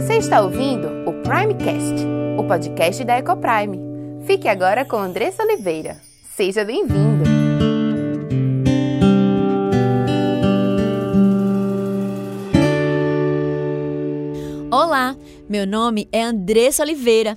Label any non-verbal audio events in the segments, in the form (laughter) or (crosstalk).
Você está ouvindo o Primecast, o podcast da Ecoprime. Fique agora com Andressa Oliveira. Seja bem-vindo! Olá, meu nome é Andressa Oliveira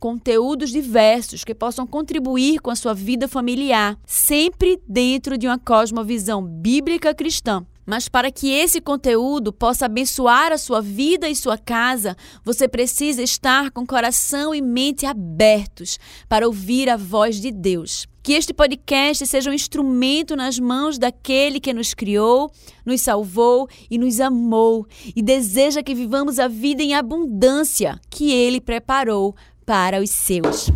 conteúdos diversos que possam contribuir com a sua vida familiar, sempre dentro de uma cosmovisão bíblica cristã. Mas para que esse conteúdo possa abençoar a sua vida e sua casa, você precisa estar com coração e mente abertos para ouvir a voz de Deus. Que este podcast seja um instrumento nas mãos daquele que nos criou, nos salvou e nos amou e deseja que vivamos a vida em abundância que ele preparou para os seus.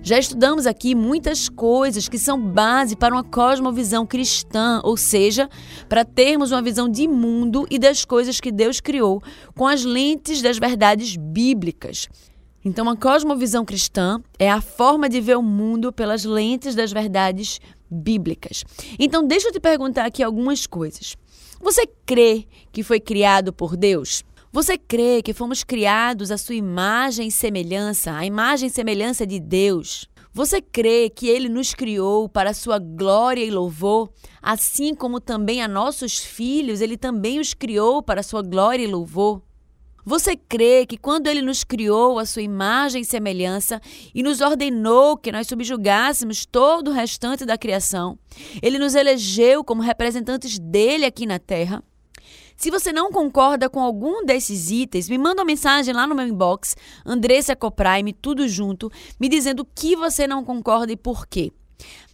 Já estudamos aqui muitas coisas que são base para uma cosmovisão cristã, ou seja, para termos uma visão de mundo e das coisas que Deus criou com as lentes das verdades bíblicas. Então, a cosmovisão cristã é a forma de ver o mundo pelas lentes das verdades bíblicas. Então, deixa eu te perguntar aqui algumas coisas. Você crê que foi criado por Deus? Você crê que fomos criados à sua imagem e semelhança, a imagem e semelhança de Deus? Você crê que ele nos criou para a sua glória e louvor, assim como também a nossos filhos, ele também os criou para sua glória e louvor? Você crê que quando ele nos criou a sua imagem e semelhança e nos ordenou que nós subjugássemos todo o restante da criação, ele nos elegeu como representantes dele aqui na terra? Se você não concorda com algum desses itens, me manda uma mensagem lá no meu inbox, Andressa Coprime, tudo junto, me dizendo o que você não concorda e por quê.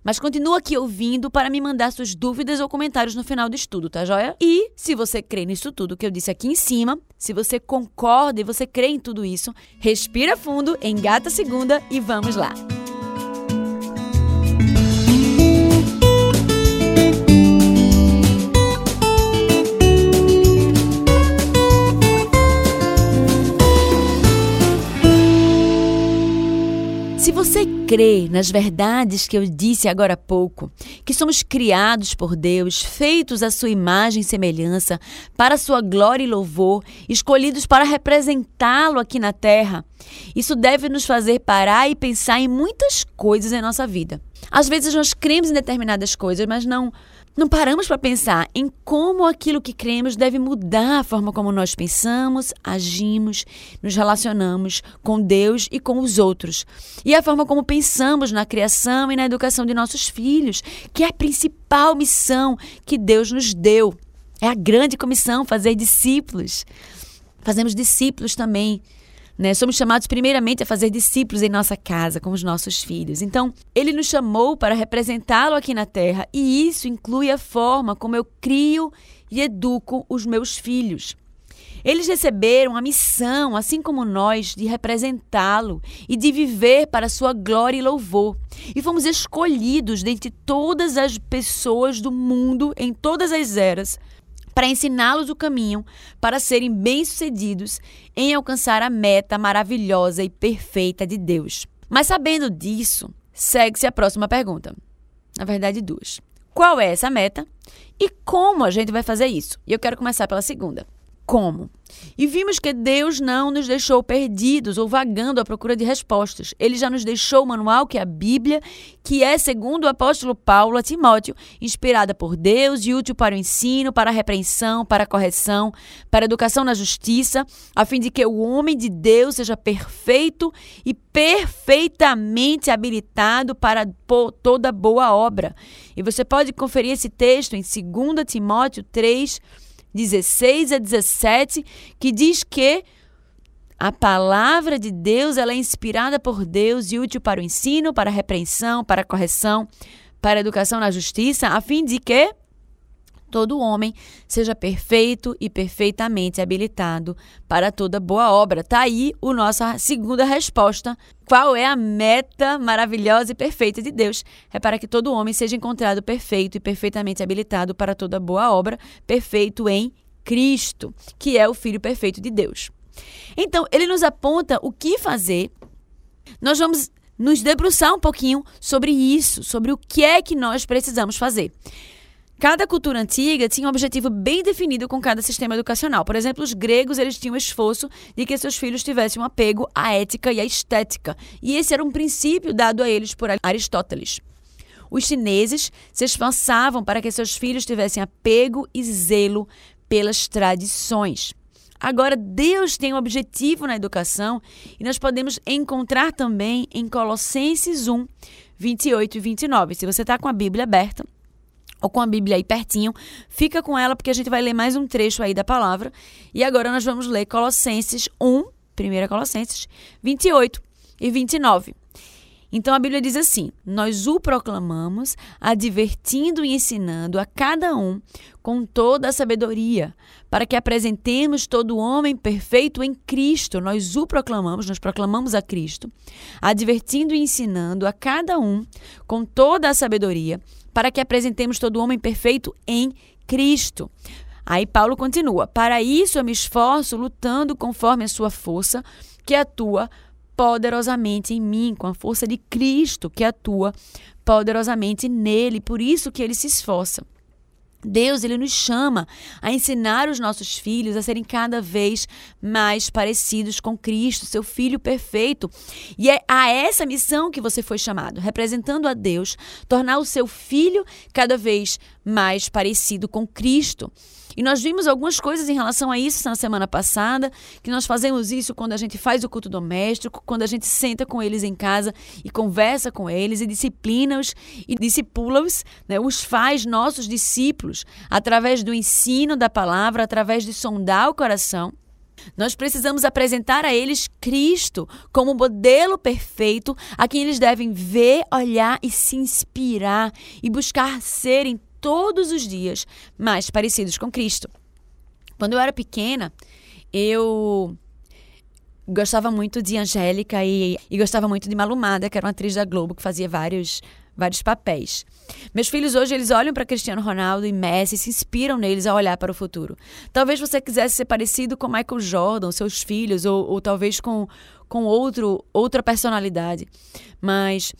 Mas continua aqui ouvindo para me mandar suas dúvidas ou comentários no final do estudo, tá joia? E se você crê nisso tudo que eu disse aqui em cima, se você concorda e você crê em tudo isso, respira fundo, engata a segunda e vamos lá. Se você crê nas verdades que eu disse agora há pouco, que somos criados por Deus, feitos à sua imagem e semelhança, para sua glória e louvor, escolhidos para representá-lo aqui na terra, isso deve nos fazer parar e pensar em muitas coisas em nossa vida. Às vezes nós cremos em determinadas coisas, mas não não paramos para pensar em como aquilo que cremos deve mudar a forma como nós pensamos, agimos, nos relacionamos com Deus e com os outros. E a forma como pensamos na criação e na educação de nossos filhos, que é a principal missão que Deus nos deu. É a grande comissão fazer discípulos. Fazemos discípulos também né? Somos chamados primeiramente a fazer discípulos em nossa casa, com os nossos filhos. Então, ele nos chamou para representá-lo aqui na terra, e isso inclui a forma como eu crio e educo os meus filhos. Eles receberam a missão, assim como nós, de representá-lo e de viver para sua glória e louvor. E fomos escolhidos dentre todas as pessoas do mundo, em todas as eras, para ensiná-los o caminho para serem bem-sucedidos em alcançar a meta maravilhosa e perfeita de Deus. Mas sabendo disso, segue-se a próxima pergunta. Na verdade, duas. Qual é essa meta e como a gente vai fazer isso? E eu quero começar pela segunda. como? E vimos que Deus não nos deixou perdidos ou vagando à procura de respostas. Ele já nos deixou o manual que é a Bíblia, que é, segundo o apóstolo Paulo a Timóteo, inspirada por Deus e útil para o ensino, para a repreensão, para a correção, para a educação na justiça, a fim de que o homem de Deus seja perfeito e perfeitamente habilitado para toda boa obra. E você pode conferir esse texto em 2 Timóteo 3, 16 a 17, que diz que a palavra de Deus ela é inspirada por Deus e útil para o ensino, para a repreensão, para a correção, para a educação na justiça, a fim de que todo homem seja perfeito e perfeitamente habilitado para toda boa obra. Tá aí a nossa segunda resposta. Qual é a meta maravilhosa e perfeita de Deus? É para que todo homem seja encontrado perfeito e perfeitamente habilitado para toda boa obra, perfeito em Cristo, que é o filho perfeito de Deus. Então, ele nos aponta o que fazer. Nós vamos nos debruçar um pouquinho sobre isso, sobre o que é que nós precisamos fazer. Cada cultura antiga tinha um objetivo bem definido com cada sistema educacional. Por exemplo, os gregos eles tinham o esforço de que seus filhos tivessem um apego à ética e à estética. E esse era um princípio dado a eles por Aristóteles. Os chineses se esforçavam para que seus filhos tivessem apego e zelo pelas tradições. Agora, Deus tem um objetivo na educação e nós podemos encontrar também em Colossenses 1, 28 e 29. Se você está com a Bíblia aberta, ou com a Bíblia aí pertinho, fica com ela porque a gente vai ler mais um trecho aí da palavra. E agora nós vamos ler Colossenses 1, 1 Colossenses 28 e 29. Então a Bíblia diz assim: Nós o proclamamos, advertindo e ensinando a cada um com toda a sabedoria, para que apresentemos todo homem perfeito em Cristo. Nós o proclamamos, nós proclamamos a Cristo, advertindo e ensinando a cada um com toda a sabedoria, para que apresentemos todo homem perfeito em Cristo. Aí Paulo continua: Para isso eu me esforço lutando conforme a sua força, que atua poderosamente em mim, com a força de Cristo que atua poderosamente nele. Por isso que ele se esforça. Deus, ele nos chama a ensinar os nossos filhos a serem cada vez mais parecidos com Cristo, seu filho perfeito. E é a essa missão que você foi chamado, representando a Deus, tornar o seu filho cada vez mais parecido com Cristo. E nós vimos algumas coisas em relação a isso na semana passada, que nós fazemos isso quando a gente faz o culto doméstico, quando a gente senta com eles em casa e conversa com eles e disciplina-os e discipula-os, né, os faz nossos discípulos através do ensino da palavra, através de sondar o coração. Nós precisamos apresentar a eles Cristo como modelo perfeito a quem eles devem ver, olhar e se inspirar e buscar serem todos os dias mais parecidos com Cristo. Quando eu era pequena, eu gostava muito de Angélica e, e gostava muito de Malumada, que era uma atriz da Globo que fazia vários vários papéis. Meus filhos hoje eles olham para Cristiano Ronaldo e Messi e se inspiram neles a olhar para o futuro. Talvez você quisesse ser parecido com Michael Jordan, seus filhos, ou, ou talvez com, com outro, outra personalidade. Mas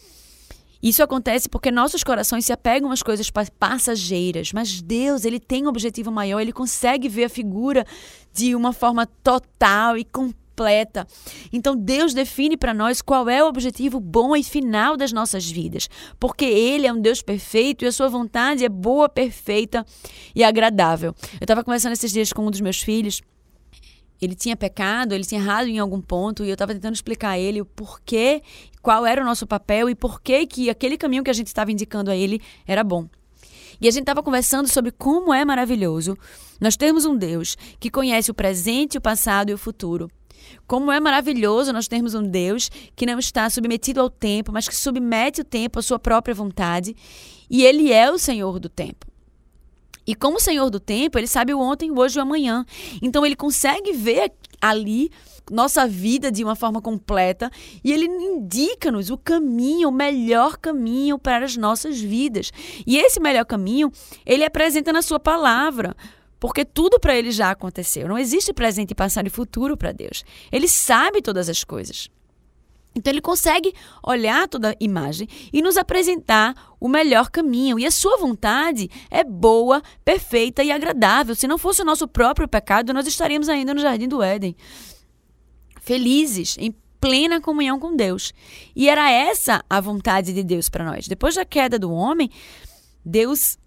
isso acontece porque nossos corações se apegam às coisas passageiras, mas Deus, ele tem um objetivo maior, ele consegue ver a figura de uma forma total e completa. Então Deus define para nós qual é o objetivo bom e final das nossas vidas, porque ele é um Deus perfeito e a sua vontade é boa, perfeita e agradável. Eu estava conversando esses dias com um dos meus filhos ele tinha pecado, ele tinha errado em algum ponto, e eu estava tentando explicar a ele o porquê, qual era o nosso papel e por que aquele caminho que a gente estava indicando a ele era bom. E a gente estava conversando sobre como é maravilhoso nós termos um Deus que conhece o presente, o passado e o futuro. Como é maravilhoso nós termos um Deus que não está submetido ao tempo, mas que submete o tempo à sua própria vontade, e ele é o Senhor do tempo. E como Senhor do tempo, ele sabe o ontem, o hoje e o amanhã. Então ele consegue ver ali nossa vida de uma forma completa e ele indica-nos o caminho, o melhor caminho para as nossas vidas. E esse melhor caminho, ele apresenta na sua palavra. Porque tudo para ele já aconteceu. Não existe presente, passado e futuro para Deus. Ele sabe todas as coisas. Então ele consegue olhar toda a imagem e nos apresentar o melhor caminho. E a sua vontade é boa, perfeita e agradável. Se não fosse o nosso próprio pecado, nós estaríamos ainda no jardim do Éden. Felizes, em plena comunhão com Deus. E era essa a vontade de Deus para nós. Depois da queda do homem, Deus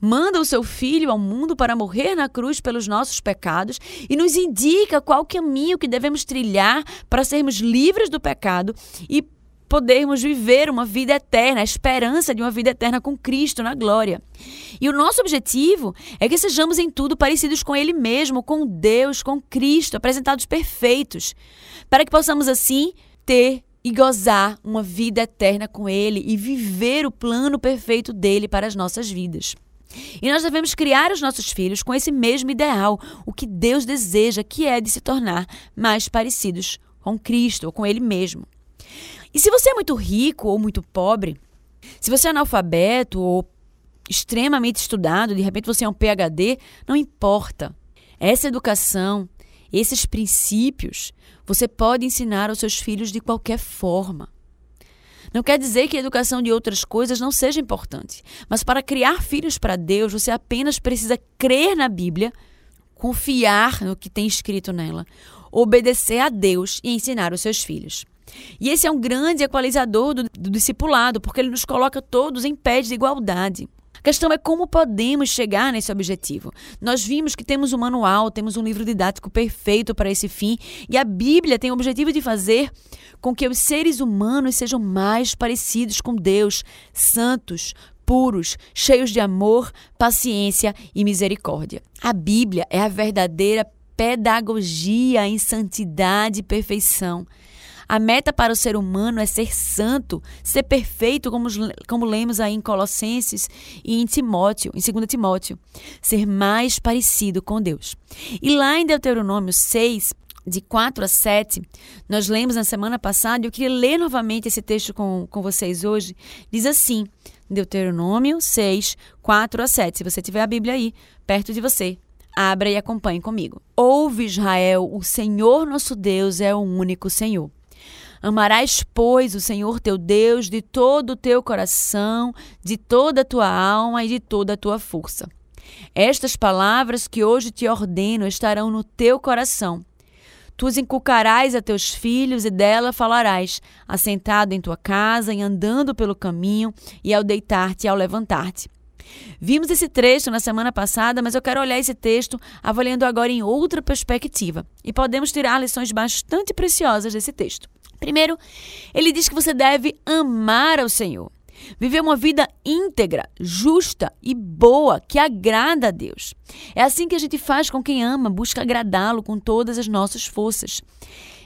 manda o seu filho ao mundo para morrer na cruz pelos nossos pecados e nos indica qual caminho que devemos trilhar para sermos livres do pecado e podermos viver uma vida eterna, a esperança de uma vida eterna com Cristo na glória. E o nosso objetivo é que sejamos em tudo parecidos com Ele mesmo, com Deus, com Cristo, apresentados perfeitos, para que possamos assim ter e gozar uma vida eterna com Ele e viver o plano perfeito dele para as nossas vidas. E nós devemos criar os nossos filhos com esse mesmo ideal, o que Deus deseja, que é de se tornar mais parecidos com Cristo ou com Ele mesmo. E se você é muito rico ou muito pobre, se você é analfabeto ou extremamente estudado, de repente você é um PhD, não importa. Essa educação, esses princípios, você pode ensinar aos seus filhos de qualquer forma. Não quer dizer que a educação de outras coisas não seja importante, mas para criar filhos para Deus, você apenas precisa crer na Bíblia, confiar no que tem escrito nela, obedecer a Deus e ensinar os seus filhos. E esse é um grande equalizador do, do discipulado, porque ele nos coloca todos em pé de igualdade. A questão é como podemos chegar nesse objetivo. Nós vimos que temos um manual, temos um livro didático perfeito para esse fim, e a Bíblia tem o objetivo de fazer com que os seres humanos sejam mais parecidos com Deus, santos, puros, cheios de amor, paciência e misericórdia. A Bíblia é a verdadeira pedagogia em santidade e perfeição. A meta para o ser humano é ser santo, ser perfeito, como, como lemos aí em Colossenses e em Timóteo, em 2 Timóteo. Ser mais parecido com Deus. E lá em Deuteronômio 6, de 4 a 7, nós lemos na semana passada, eu queria ler novamente esse texto com, com vocês hoje. Diz assim, Deuteronômio 6, 4 a 7. Se você tiver a Bíblia aí, perto de você, abra e acompanhe comigo. Ouve, Israel, o Senhor nosso Deus é o único Senhor. Amarás, pois, o Senhor teu Deus de todo o teu coração, de toda a tua alma e de toda a tua força. Estas palavras que hoje te ordeno estarão no teu coração. Tu as inculcarás a teus filhos e dela falarás, assentado em tua casa e andando pelo caminho, e ao deitar-te e ao levantar-te. Vimos esse trecho na semana passada, mas eu quero olhar esse texto avaliando agora em outra perspectiva. E podemos tirar lições bastante preciosas desse texto. Primeiro, ele diz que você deve amar ao Senhor. Viver uma vida íntegra, justa e boa, que agrada a Deus. É assim que a gente faz com quem ama, busca agradá-lo com todas as nossas forças.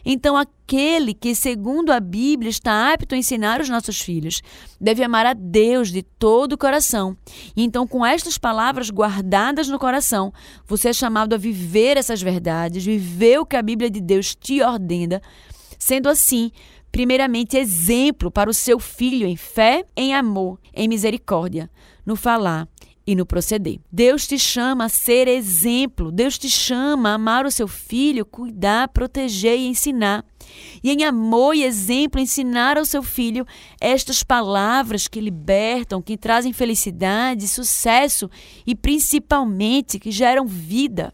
Então, aquele que, segundo a Bíblia, está apto a ensinar os nossos filhos, deve amar a Deus de todo o coração. E então, com estas palavras guardadas no coração, você é chamado a viver essas verdades, viver o que a Bíblia de Deus te ordena sendo assim, primeiramente, exemplo para o seu filho em fé, em amor, em misericórdia, no falar e no proceder. Deus te chama a ser exemplo, Deus te chama a amar o seu filho, cuidar, proteger e ensinar. E em amor e exemplo, ensinar ao seu filho estas palavras que libertam, que trazem felicidade, sucesso e principalmente que geram vida.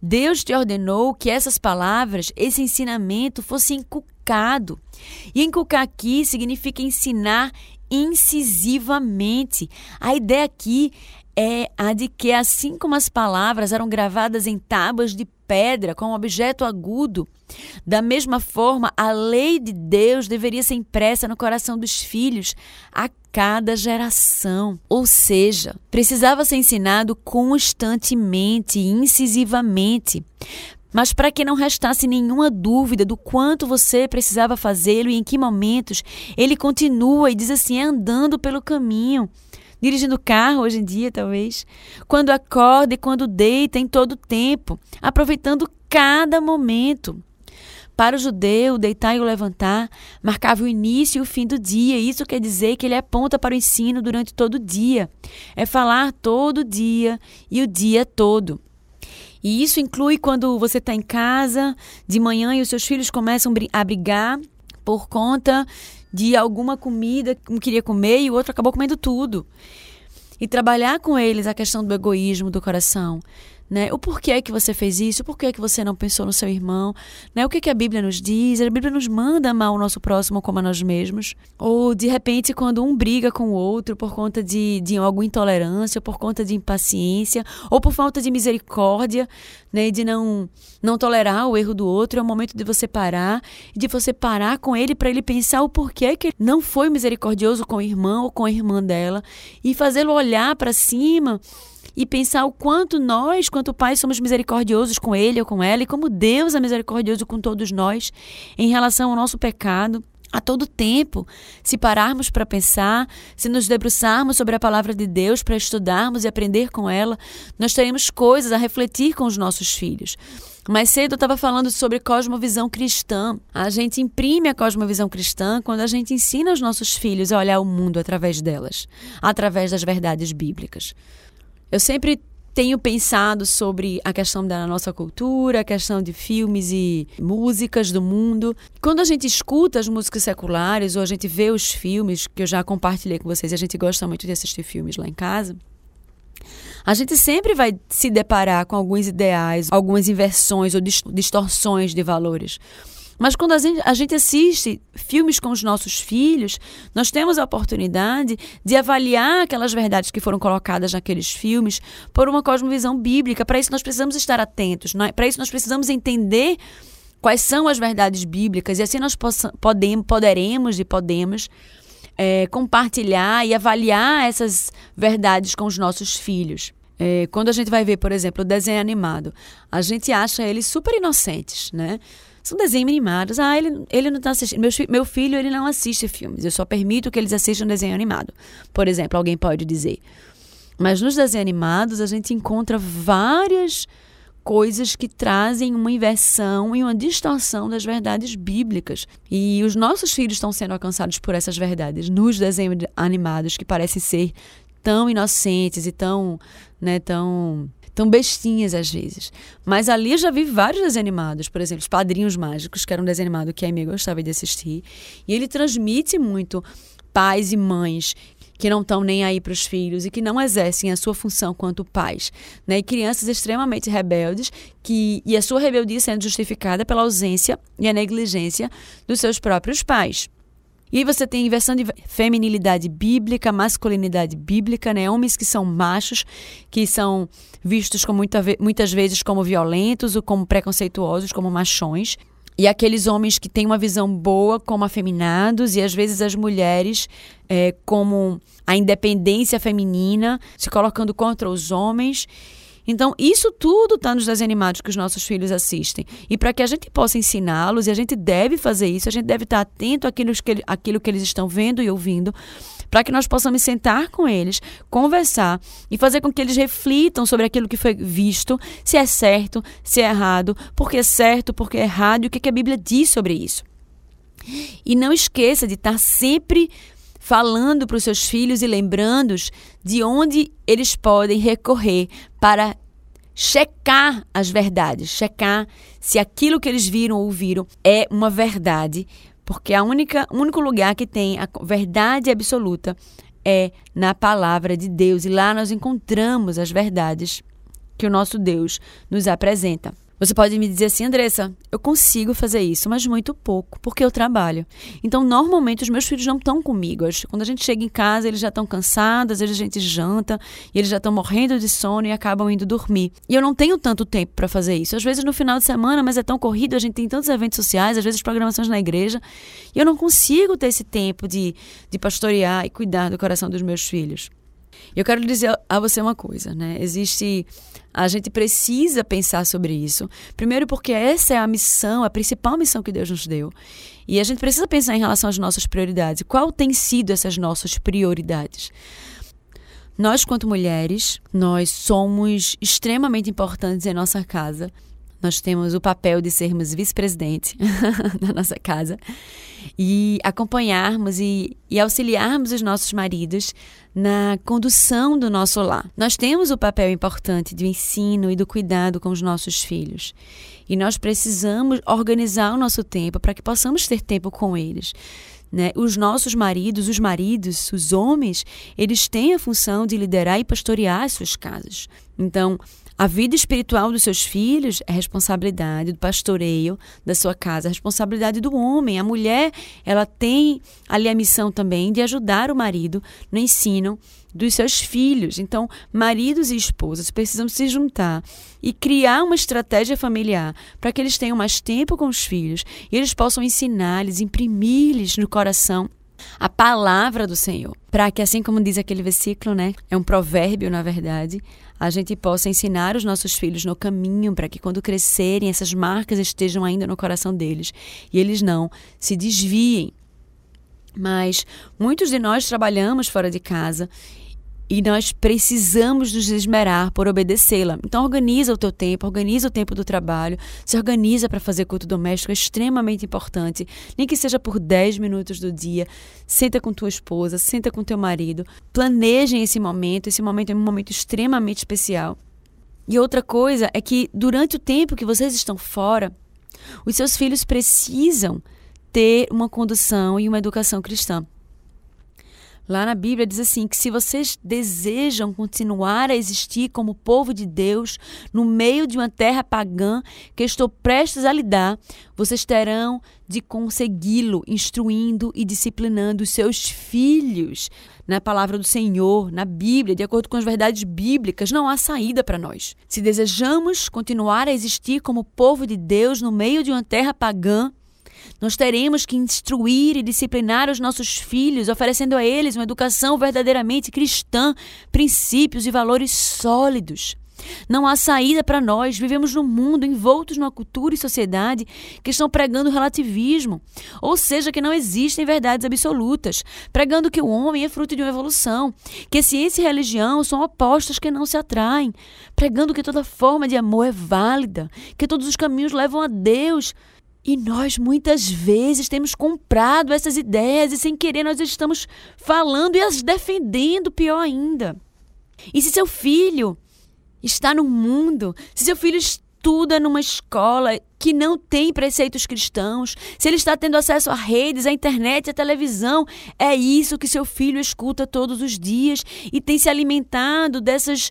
Deus te ordenou que essas palavras, esse ensinamento fosse inculcado. E inculcar aqui significa ensinar incisivamente. A ideia aqui é a de que, assim como as palavras eram gravadas em tábuas de pedra com um objeto agudo, da mesma forma, a lei de Deus deveria ser impressa no coração dos filhos a cada geração. Ou seja, precisava ser ensinado constantemente, incisivamente. Mas para que não restasse nenhuma dúvida do quanto você precisava fazê-lo e em que momentos, ele continua e diz assim: andando pelo caminho dirigindo carro hoje em dia, talvez, quando acorda e quando deita em todo o tempo, aproveitando cada momento. Para o judeu, deitar e o levantar marcava o início e o fim do dia. Isso quer dizer que ele aponta para o ensino durante todo o dia. É falar todo dia e o dia todo. E isso inclui quando você está em casa de manhã e os seus filhos começam a brigar por conta de alguma comida que um queria comer e o outro acabou comendo tudo. E trabalhar com eles a questão do egoísmo do coração, né? O porquê que você fez isso? O porquê que você não pensou no seu irmão? Né? O que, que a Bíblia nos diz? A Bíblia nos manda amar o nosso próximo como a nós mesmos. Ou, de repente, quando um briga com o outro por conta de, de alguma intolerância, por conta de impaciência, ou por falta de misericórdia, né? de não, não tolerar o erro do outro, é o momento de você parar, de você parar com ele para ele pensar o porquê que ele não foi misericordioso com o irmão ou com a irmã dela, e fazê-lo olhar para cima e pensar o quanto nós, quanto pais, somos misericordiosos com ele ou com ela e como Deus é misericordioso com todos nós em relação ao nosso pecado. A todo tempo, se pararmos para pensar, se nos debruçarmos sobre a palavra de Deus para estudarmos e aprender com ela, nós teremos coisas a refletir com os nossos filhos. Mais cedo eu estava falando sobre cosmovisão cristã. A gente imprime a cosmovisão cristã quando a gente ensina os nossos filhos a olhar o mundo através delas, através das verdades bíblicas. Eu sempre tenho pensado sobre a questão da nossa cultura, a questão de filmes e músicas do mundo. Quando a gente escuta as músicas seculares ou a gente vê os filmes, que eu já compartilhei com vocês, a gente gosta muito de assistir filmes lá em casa. A gente sempre vai se deparar com alguns ideais, algumas inversões ou distorções de valores. Mas quando a gente, a gente assiste filmes com os nossos filhos, nós temos a oportunidade de avaliar aquelas verdades que foram colocadas naqueles filmes por uma cosmovisão bíblica. Para isso, nós precisamos estar atentos, é? para isso, nós precisamos entender quais são as verdades bíblicas e assim nós podemos, poderemos e podemos é, compartilhar e avaliar essas verdades com os nossos filhos. É, quando a gente vai ver, por exemplo, o desenho animado, a gente acha eles super inocentes, né? São desenhos animados. Ah, ele, ele não está assistindo. Meu, meu filho, ele não assiste filmes. Eu só permito que eles assistam desenho animado. Por exemplo, alguém pode dizer. Mas nos desenhos animados, a gente encontra várias coisas que trazem uma inversão e uma distorção das verdades bíblicas. E os nossos filhos estão sendo alcançados por essas verdades nos desenhos animados que parecem ser tão inocentes e tão, né, tão tão bestinhas às vezes. Mas ali eu já vi vários desenhos animados, por exemplo, Os Padrinhos Mágicos, que era um desenho animado que a Amy gostava de assistir. E ele transmite muito pais e mães que não estão nem aí para os filhos e que não exercem a sua função quanto pais, né? E crianças extremamente rebeldes que e a sua rebeldia sendo justificada pela ausência e a negligência dos seus próprios pais. E aí você tem inversão de feminilidade bíblica, masculinidade bíblica, né? Homens que são machos, que são vistos com muita, muitas vezes como violentos ou como preconceituosos, como machões. E aqueles homens que têm uma visão boa como afeminados, e às vezes as mulheres é, como a independência feminina, se colocando contra os homens. Então, isso tudo está nos desenhos que os nossos filhos assistem. E para que a gente possa ensiná-los, e a gente deve fazer isso, a gente deve estar atento àquilo que, àquilo que eles estão vendo e ouvindo, para que nós possamos sentar com eles, conversar e fazer com que eles reflitam sobre aquilo que foi visto, se é certo, se é errado, por que é certo, por que é errado e o que, que a Bíblia diz sobre isso. E não esqueça de estar sempre falando para os seus filhos e lembrando-os de onde eles podem recorrer para checar as verdades, checar se aquilo que eles viram ou ouviram é uma verdade, porque a única, o único lugar que tem a verdade absoluta é na palavra de Deus e lá nós encontramos as verdades que o nosso Deus nos apresenta. Você pode me dizer assim, Andressa, eu consigo fazer isso, mas muito pouco, porque eu trabalho. Então, normalmente, os meus filhos não estão comigo. Quando a gente chega em casa, eles já estão cansados, às a gente janta, e eles já estão morrendo de sono e acabam indo dormir. E eu não tenho tanto tempo para fazer isso. Às vezes no final de semana, mas é tão corrido, a gente tem tantos eventos sociais, às vezes programações na igreja, e eu não consigo ter esse tempo de, de pastorear e cuidar do coração dos meus filhos. Eu quero dizer a você uma coisa, né? Existe. A gente precisa pensar sobre isso. Primeiro, porque essa é a missão, a principal missão que Deus nos deu. E a gente precisa pensar em relação às nossas prioridades. Qual tem sido essas nossas prioridades? Nós, quanto mulheres, nós somos extremamente importantes em nossa casa. Nós temos o papel de sermos vice-presidente (laughs) na nossa casa e acompanharmos e, e auxiliarmos os nossos maridos na condução do nosso lar. Nós temos o papel importante do ensino e do cuidado com os nossos filhos. E nós precisamos organizar o nosso tempo para que possamos ter tempo com eles. Né? Os nossos maridos, os maridos, os homens, eles têm a função de liderar e pastorear as suas casas. Então, a vida espiritual dos seus filhos é responsabilidade do pastoreio da sua casa, é responsabilidade do homem. A mulher, ela tem ali a missão também de ajudar o marido no ensino dos seus filhos. Então, maridos e esposas precisam se juntar e criar uma estratégia familiar para que eles tenham mais tempo com os filhos e eles possam ensinar-lhes, imprimir-lhes no coração a palavra do Senhor, para que assim como diz aquele versículo, né, é um provérbio na verdade, a gente possa ensinar os nossos filhos no caminho para que quando crescerem essas marcas estejam ainda no coração deles e eles não se desviem. Mas muitos de nós trabalhamos fora de casa e nós precisamos nos esmerar por obedecê-la. Então organiza o teu tempo, organiza o tempo do trabalho, se organiza para fazer culto doméstico, é extremamente importante. Nem que seja por 10 minutos do dia, senta com tua esposa, senta com teu marido, planejem esse momento, esse momento é um momento extremamente especial. E outra coisa é que durante o tempo que vocês estão fora, os seus filhos precisam ter uma condução e uma educação cristã. Lá na Bíblia diz assim: que se vocês desejam continuar a existir como povo de Deus no meio de uma terra pagã que estou prestes a lhe dar, vocês terão de consegui-lo instruindo e disciplinando os seus filhos. Na palavra do Senhor, na Bíblia, de acordo com as verdades bíblicas, não há saída para nós. Se desejamos continuar a existir como povo de Deus no meio de uma terra pagã, nós teremos que instruir e disciplinar os nossos filhos, oferecendo a eles uma educação verdadeiramente cristã, princípios e valores sólidos. Não há saída para nós. Vivemos num mundo envoltos numa cultura e sociedade que estão pregando relativismo, ou seja, que não existem verdades absolutas, pregando que o homem é fruto de uma evolução, que ciência e religião são opostas que não se atraem, pregando que toda forma de amor é válida, que todos os caminhos levam a Deus. E nós muitas vezes temos comprado essas ideias e sem querer nós estamos falando e as defendendo, pior ainda. E se seu filho está no mundo, se seu filho estuda numa escola que não tem preceitos cristãos, se ele está tendo acesso a redes, à internet, à televisão, é isso que seu filho escuta todos os dias e tem se alimentado dessas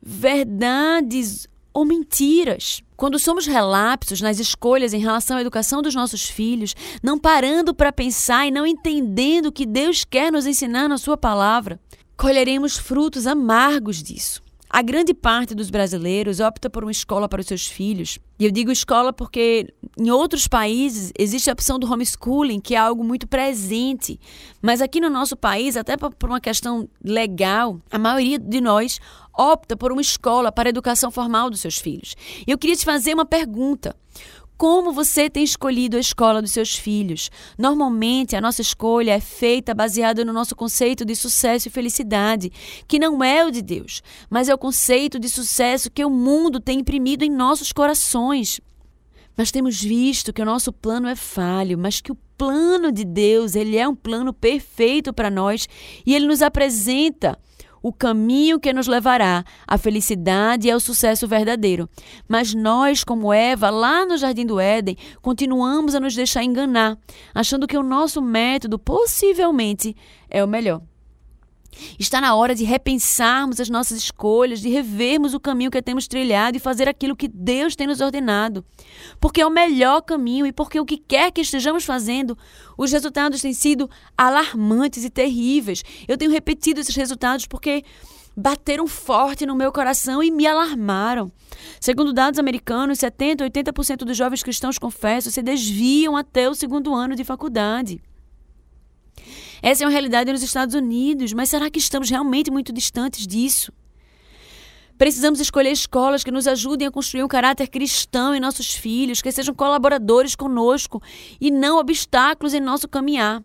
verdades ou mentiras. Quando somos relapsos nas escolhas em relação à educação dos nossos filhos, não parando para pensar e não entendendo o que Deus quer nos ensinar na Sua palavra, colheremos frutos amargos disso. A grande parte dos brasileiros opta por uma escola para os seus filhos. E eu digo escola porque em outros países existe a opção do homeschooling, que é algo muito presente. Mas aqui no nosso país, até por uma questão legal, a maioria de nós opta por uma escola para a educação formal dos seus filhos. Eu queria te fazer uma pergunta. Como você tem escolhido a escola dos seus filhos? Normalmente, a nossa escolha é feita baseada no nosso conceito de sucesso e felicidade, que não é o de Deus, mas é o conceito de sucesso que o mundo tem imprimido em nossos corações. Nós temos visto que o nosso plano é falho, mas que o plano de Deus, ele é um plano perfeito para nós e ele nos apresenta o caminho que nos levará à felicidade e ao sucesso verdadeiro. Mas nós, como Eva, lá no jardim do Éden, continuamos a nos deixar enganar, achando que o nosso método possivelmente é o melhor. Está na hora de repensarmos as nossas escolhas, de revermos o caminho que temos trilhado e fazer aquilo que Deus tem nos ordenado. Porque é o melhor caminho e porque o que quer que estejamos fazendo, os resultados têm sido alarmantes e terríveis. Eu tenho repetido esses resultados porque bateram forte no meu coração e me alarmaram. Segundo dados americanos, 70 a 80% dos jovens cristãos confessos se desviam até o segundo ano de faculdade. Essa é uma realidade nos Estados Unidos, mas será que estamos realmente muito distantes disso? Precisamos escolher escolas que nos ajudem a construir um caráter cristão em nossos filhos, que sejam colaboradores conosco e não obstáculos em nosso caminhar.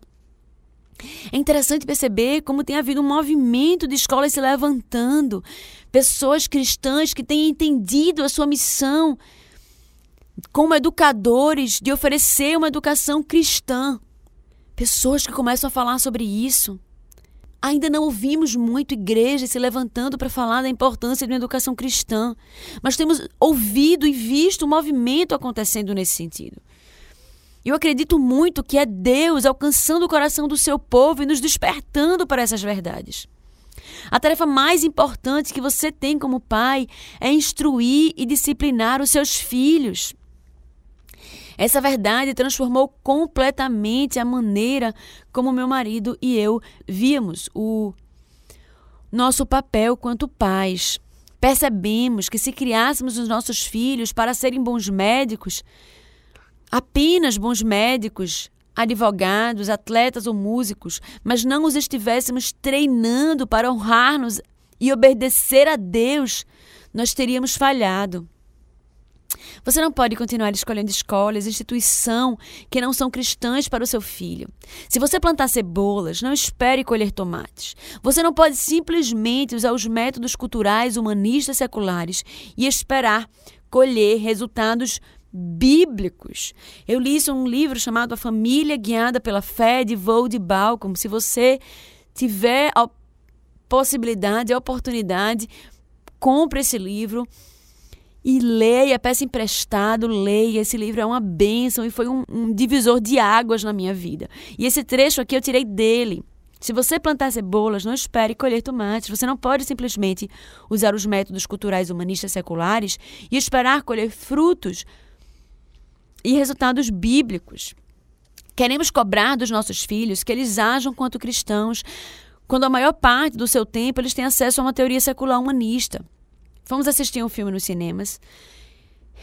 É interessante perceber como tem havido um movimento de escolas se levantando, pessoas cristãs que têm entendido a sua missão como educadores, de oferecer uma educação cristã. Pessoas que começam a falar sobre isso. Ainda não ouvimos muito igrejas se levantando para falar da importância de uma educação cristã, mas temos ouvido e visto o movimento acontecendo nesse sentido. Eu acredito muito que é Deus alcançando o coração do seu povo e nos despertando para essas verdades. A tarefa mais importante que você tem como pai é instruir e disciplinar os seus filhos. Essa verdade transformou completamente a maneira como meu marido e eu víamos o nosso papel quanto pais. Percebemos que se criássemos os nossos filhos para serem bons médicos, apenas bons médicos, advogados, atletas ou músicos, mas não os estivéssemos treinando para honrar-nos e obedecer a Deus, nós teríamos falhado. Você não pode continuar escolhendo escolas, instituição que não são cristãs para o seu filho. Se você plantar cebolas, não espere colher tomates. Você não pode simplesmente usar os métodos culturais humanistas seculares e esperar colher resultados bíblicos. Eu li isso em um livro chamado A Família Guiada pela Fé, de Vold Balcom. Se você tiver a possibilidade, a oportunidade, compre esse livro e leia, peça emprestado, leia. Esse livro é uma bênção e foi um, um divisor de águas na minha vida. E esse trecho aqui eu tirei dele. Se você plantar cebolas, não espere colher tomates. Você não pode simplesmente usar os métodos culturais humanistas seculares e esperar colher frutos e resultados bíblicos. Queremos cobrar dos nossos filhos que eles ajam quanto cristãos, quando a maior parte do seu tempo eles têm acesso a uma teoria secular humanista. Fomos assistir um filme nos cinemas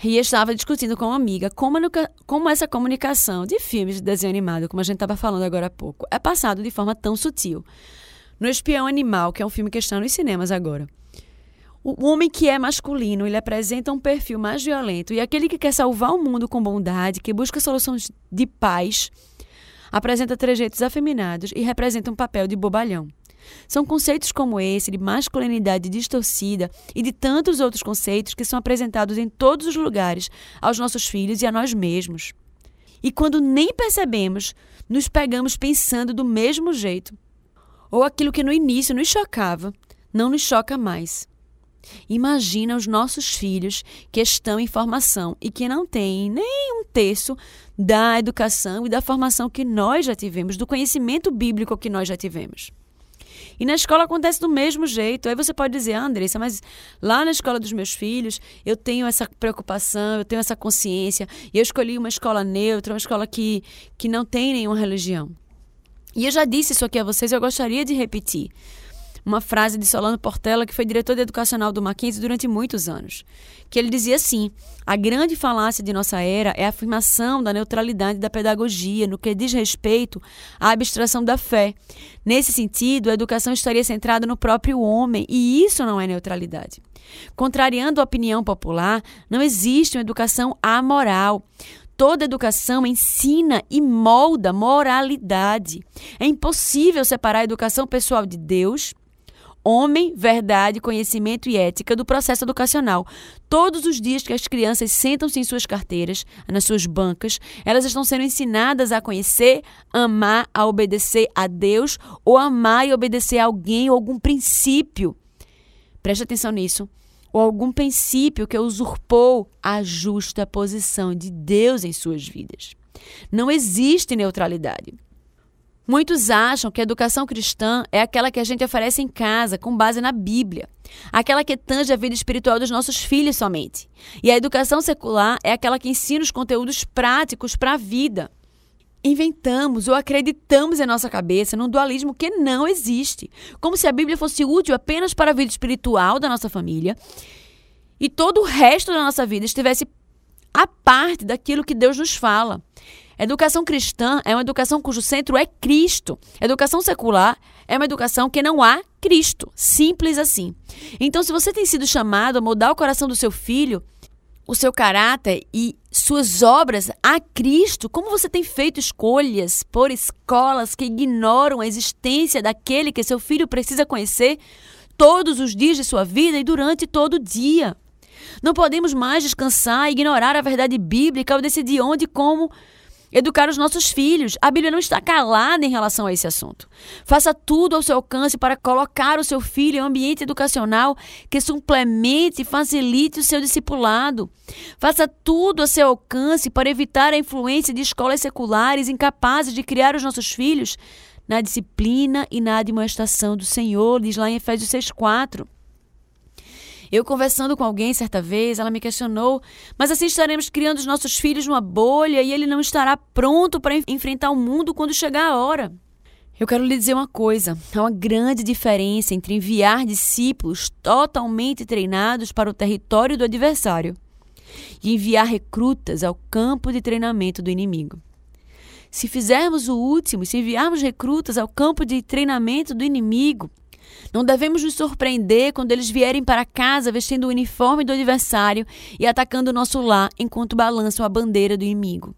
e estava discutindo com uma amiga como, como essa comunicação de filmes de desenho animado, como a gente estava falando agora há pouco, é passado de forma tão sutil. No Espião Animal, que é um filme que está nos cinemas agora, o homem que é masculino, ele apresenta um perfil mais violento e aquele que quer salvar o mundo com bondade, que busca soluções de paz, apresenta trejeitos afeminados e representa um papel de bobalhão. São conceitos como esse, de masculinidade distorcida e de tantos outros conceitos que são apresentados em todos os lugares aos nossos filhos e a nós mesmos. E quando nem percebemos, nos pegamos pensando do mesmo jeito. Ou aquilo que no início nos chocava, não nos choca mais. Imagina os nossos filhos que estão em formação e que não têm nem um terço da educação e da formação que nós já tivemos, do conhecimento bíblico que nós já tivemos. E na escola acontece do mesmo jeito. Aí você pode dizer, ah, Andressa, mas lá na escola dos meus filhos eu tenho essa preocupação, eu tenho essa consciência, e eu escolhi uma escola neutra, uma escola que, que não tem nenhuma religião. E eu já disse isso aqui a vocês, eu gostaria de repetir uma frase de Solano Portela, que foi diretor educacional do Mackenzie durante muitos anos, que ele dizia assim: "A grande falácia de nossa era é a afirmação da neutralidade da pedagogia no que diz respeito à abstração da fé. Nesse sentido, a educação estaria centrada no próprio homem, e isso não é neutralidade. Contrariando a opinião popular, não existe uma educação amoral. Toda educação ensina e molda moralidade. É impossível separar a educação pessoal de Deus homem, verdade, conhecimento e ética do processo educacional. Todos os dias que as crianças sentam-se em suas carteiras, nas suas bancas, elas estão sendo ensinadas a conhecer, amar, a obedecer a Deus ou amar e obedecer a alguém ou algum princípio. Preste atenção nisso. Ou algum princípio que usurpou a justa posição de Deus em suas vidas. Não existe neutralidade. Muitos acham que a educação cristã é aquela que a gente oferece em casa, com base na Bíblia, aquela que tange a vida espiritual dos nossos filhos somente. E a educação secular é aquela que ensina os conteúdos práticos para a vida. Inventamos ou acreditamos em nossa cabeça num dualismo que não existe, como se a Bíblia fosse útil apenas para a vida espiritual da nossa família e todo o resto da nossa vida estivesse a parte daquilo que Deus nos fala. Educação cristã é uma educação cujo centro é Cristo. Educação secular é uma educação que não há Cristo. Simples assim. Então, se você tem sido chamado a mudar o coração do seu filho, o seu caráter e suas obras a Cristo, como você tem feito escolhas por escolas que ignoram a existência daquele que seu filho precisa conhecer todos os dias de sua vida e durante todo o dia? Não podemos mais descansar e ignorar a verdade bíblica ao decidir onde e como educar os nossos filhos. A Bíblia não está calada em relação a esse assunto. Faça tudo ao seu alcance para colocar o seu filho em um ambiente educacional que suplemente e facilite o seu discipulado. Faça tudo a seu alcance para evitar a influência de escolas seculares incapazes de criar os nossos filhos na disciplina e na admoestação do Senhor, diz lá em Efésios 6,4. Eu conversando com alguém certa vez, ela me questionou: mas assim estaremos criando os nossos filhos numa bolha e ele não estará pronto para enfrentar o mundo quando chegar a hora? Eu quero lhe dizer uma coisa: há uma grande diferença entre enviar discípulos totalmente treinados para o território do adversário e enviar recrutas ao campo de treinamento do inimigo. Se fizermos o último, se enviarmos recrutas ao campo de treinamento do inimigo, não devemos nos surpreender quando eles vierem para casa vestindo o uniforme do adversário e atacando o nosso lar enquanto balançam a bandeira do inimigo.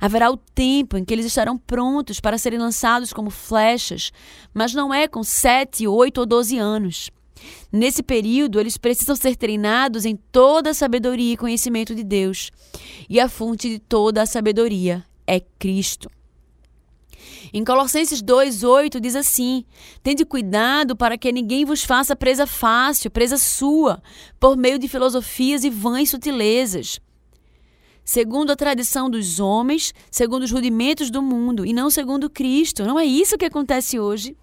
Haverá o tempo em que eles estarão prontos para serem lançados como flechas, mas não é com 7, 8 ou 12 anos. Nesse período, eles precisam ser treinados em toda a sabedoria e conhecimento de Deus. E a fonte de toda a sabedoria é Cristo. Em Colossenses 2:8 diz assim: Tende cuidado para que ninguém vos faça presa fácil, presa sua, por meio de filosofias e vãs sutilezas. Segundo a tradição dos homens, segundo os rudimentos do mundo, e não segundo Cristo. Não é isso que acontece hoje.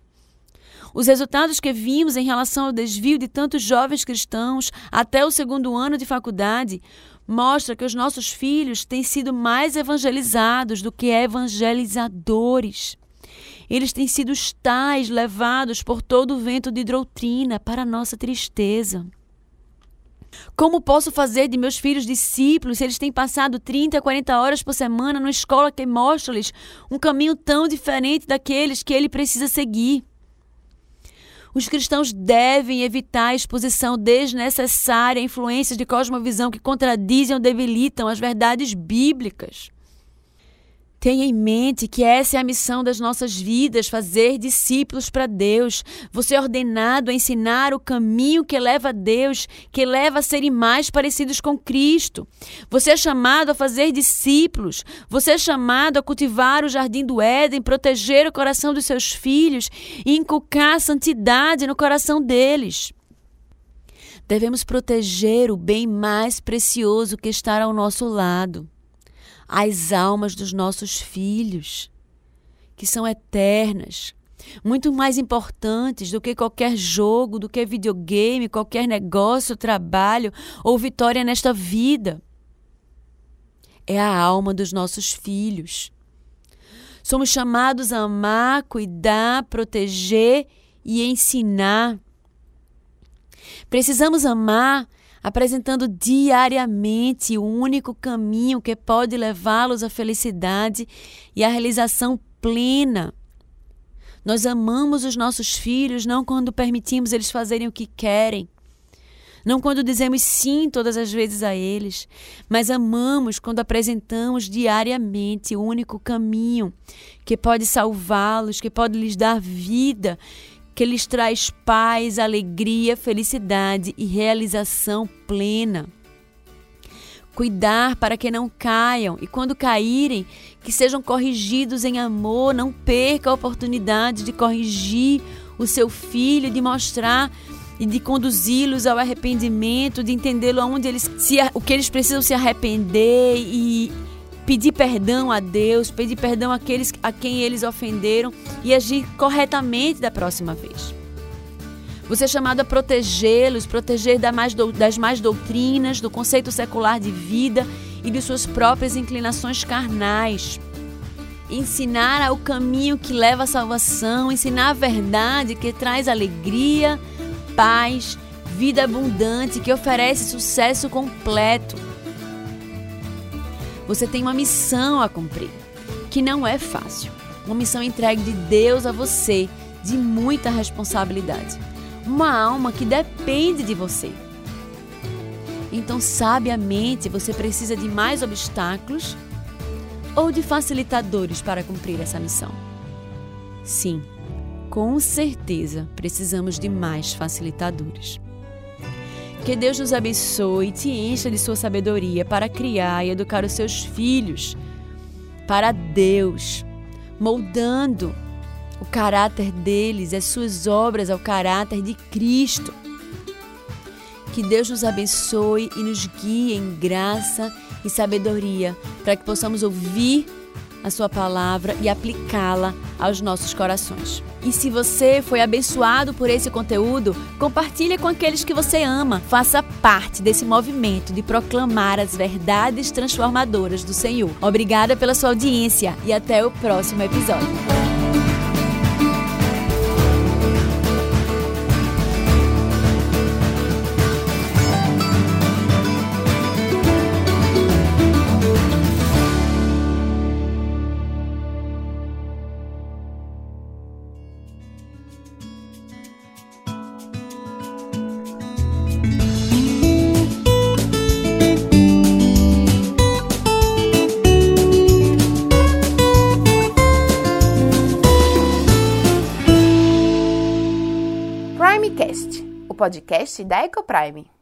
Os resultados que vimos em relação ao desvio de tantos jovens cristãos até o segundo ano de faculdade mostra que os nossos filhos têm sido mais evangelizados do que evangelizadores. Eles têm sido os tais levados por todo o vento de doutrina para nossa tristeza. Como posso fazer de meus filhos discípulos se eles têm passado 30, 40 horas por semana numa escola que mostra-lhes um caminho tão diferente daqueles que ele precisa seguir? Os cristãos devem evitar a exposição desnecessária a influências de cosmovisão que contradizem ou debilitam as verdades bíblicas. Tenha em mente que essa é a missão das nossas vidas, fazer discípulos para Deus. Você é ordenado a ensinar o caminho que leva a Deus, que leva a serem mais parecidos com Cristo. Você é chamado a fazer discípulos. Você é chamado a cultivar o jardim do Éden, proteger o coração dos seus filhos e inculcar a santidade no coração deles. Devemos proteger o bem mais precioso que está ao nosso lado as almas dos nossos filhos, que são eternas, muito mais importantes do que qualquer jogo, do que videogame, qualquer negócio, trabalho ou vitória nesta vida. É a alma dos nossos filhos. Somos chamados a amar, cuidar, proteger e ensinar. Precisamos amar apresentando diariamente o único caminho que pode levá-los à felicidade e à realização plena. Nós amamos os nossos filhos não quando permitimos eles fazerem o que querem, não quando dizemos sim todas as vezes a eles, mas amamos quando apresentamos diariamente o único caminho que pode salvá-los, que pode lhes dar vida que lhes traz paz, alegria, felicidade e realização plena. Cuidar para que não caiam e, quando caírem, que sejam corrigidos em amor, não perca a oportunidade de corrigir o seu filho, de mostrar e de conduzi-los ao arrependimento, de entendê-lo aonde eles se, o que eles precisam se arrepender e pedir perdão a Deus, pedir perdão àqueles a quem eles ofenderam e agir corretamente da próxima vez. Você é chamado a protegê-los, proteger das mais doutrinas, do conceito secular de vida e de suas próprias inclinações carnais. Ensinar o caminho que leva à salvação, ensinar a verdade que traz alegria, paz, vida abundante, que oferece sucesso completo. Você tem uma missão a cumprir, que não é fácil. Uma missão entregue de Deus a você, de muita responsabilidade. Uma alma que depende de você. Então, sabiamente, você precisa de mais obstáculos ou de facilitadores para cumprir essa missão? Sim, com certeza precisamos de mais facilitadores. Que Deus nos abençoe e te encha de sua sabedoria para criar e educar os seus filhos para Deus, moldando o caráter deles, as suas obras ao caráter de Cristo. Que Deus nos abençoe e nos guie em graça e sabedoria, para que possamos ouvir a Sua palavra e aplicá-la aos nossos corações. E se você foi abençoado por esse conteúdo, compartilhe com aqueles que você ama. Faça parte desse movimento de proclamar as verdades transformadoras do Senhor. Obrigada pela sua audiência e até o próximo episódio. Podcast da Ecoprime.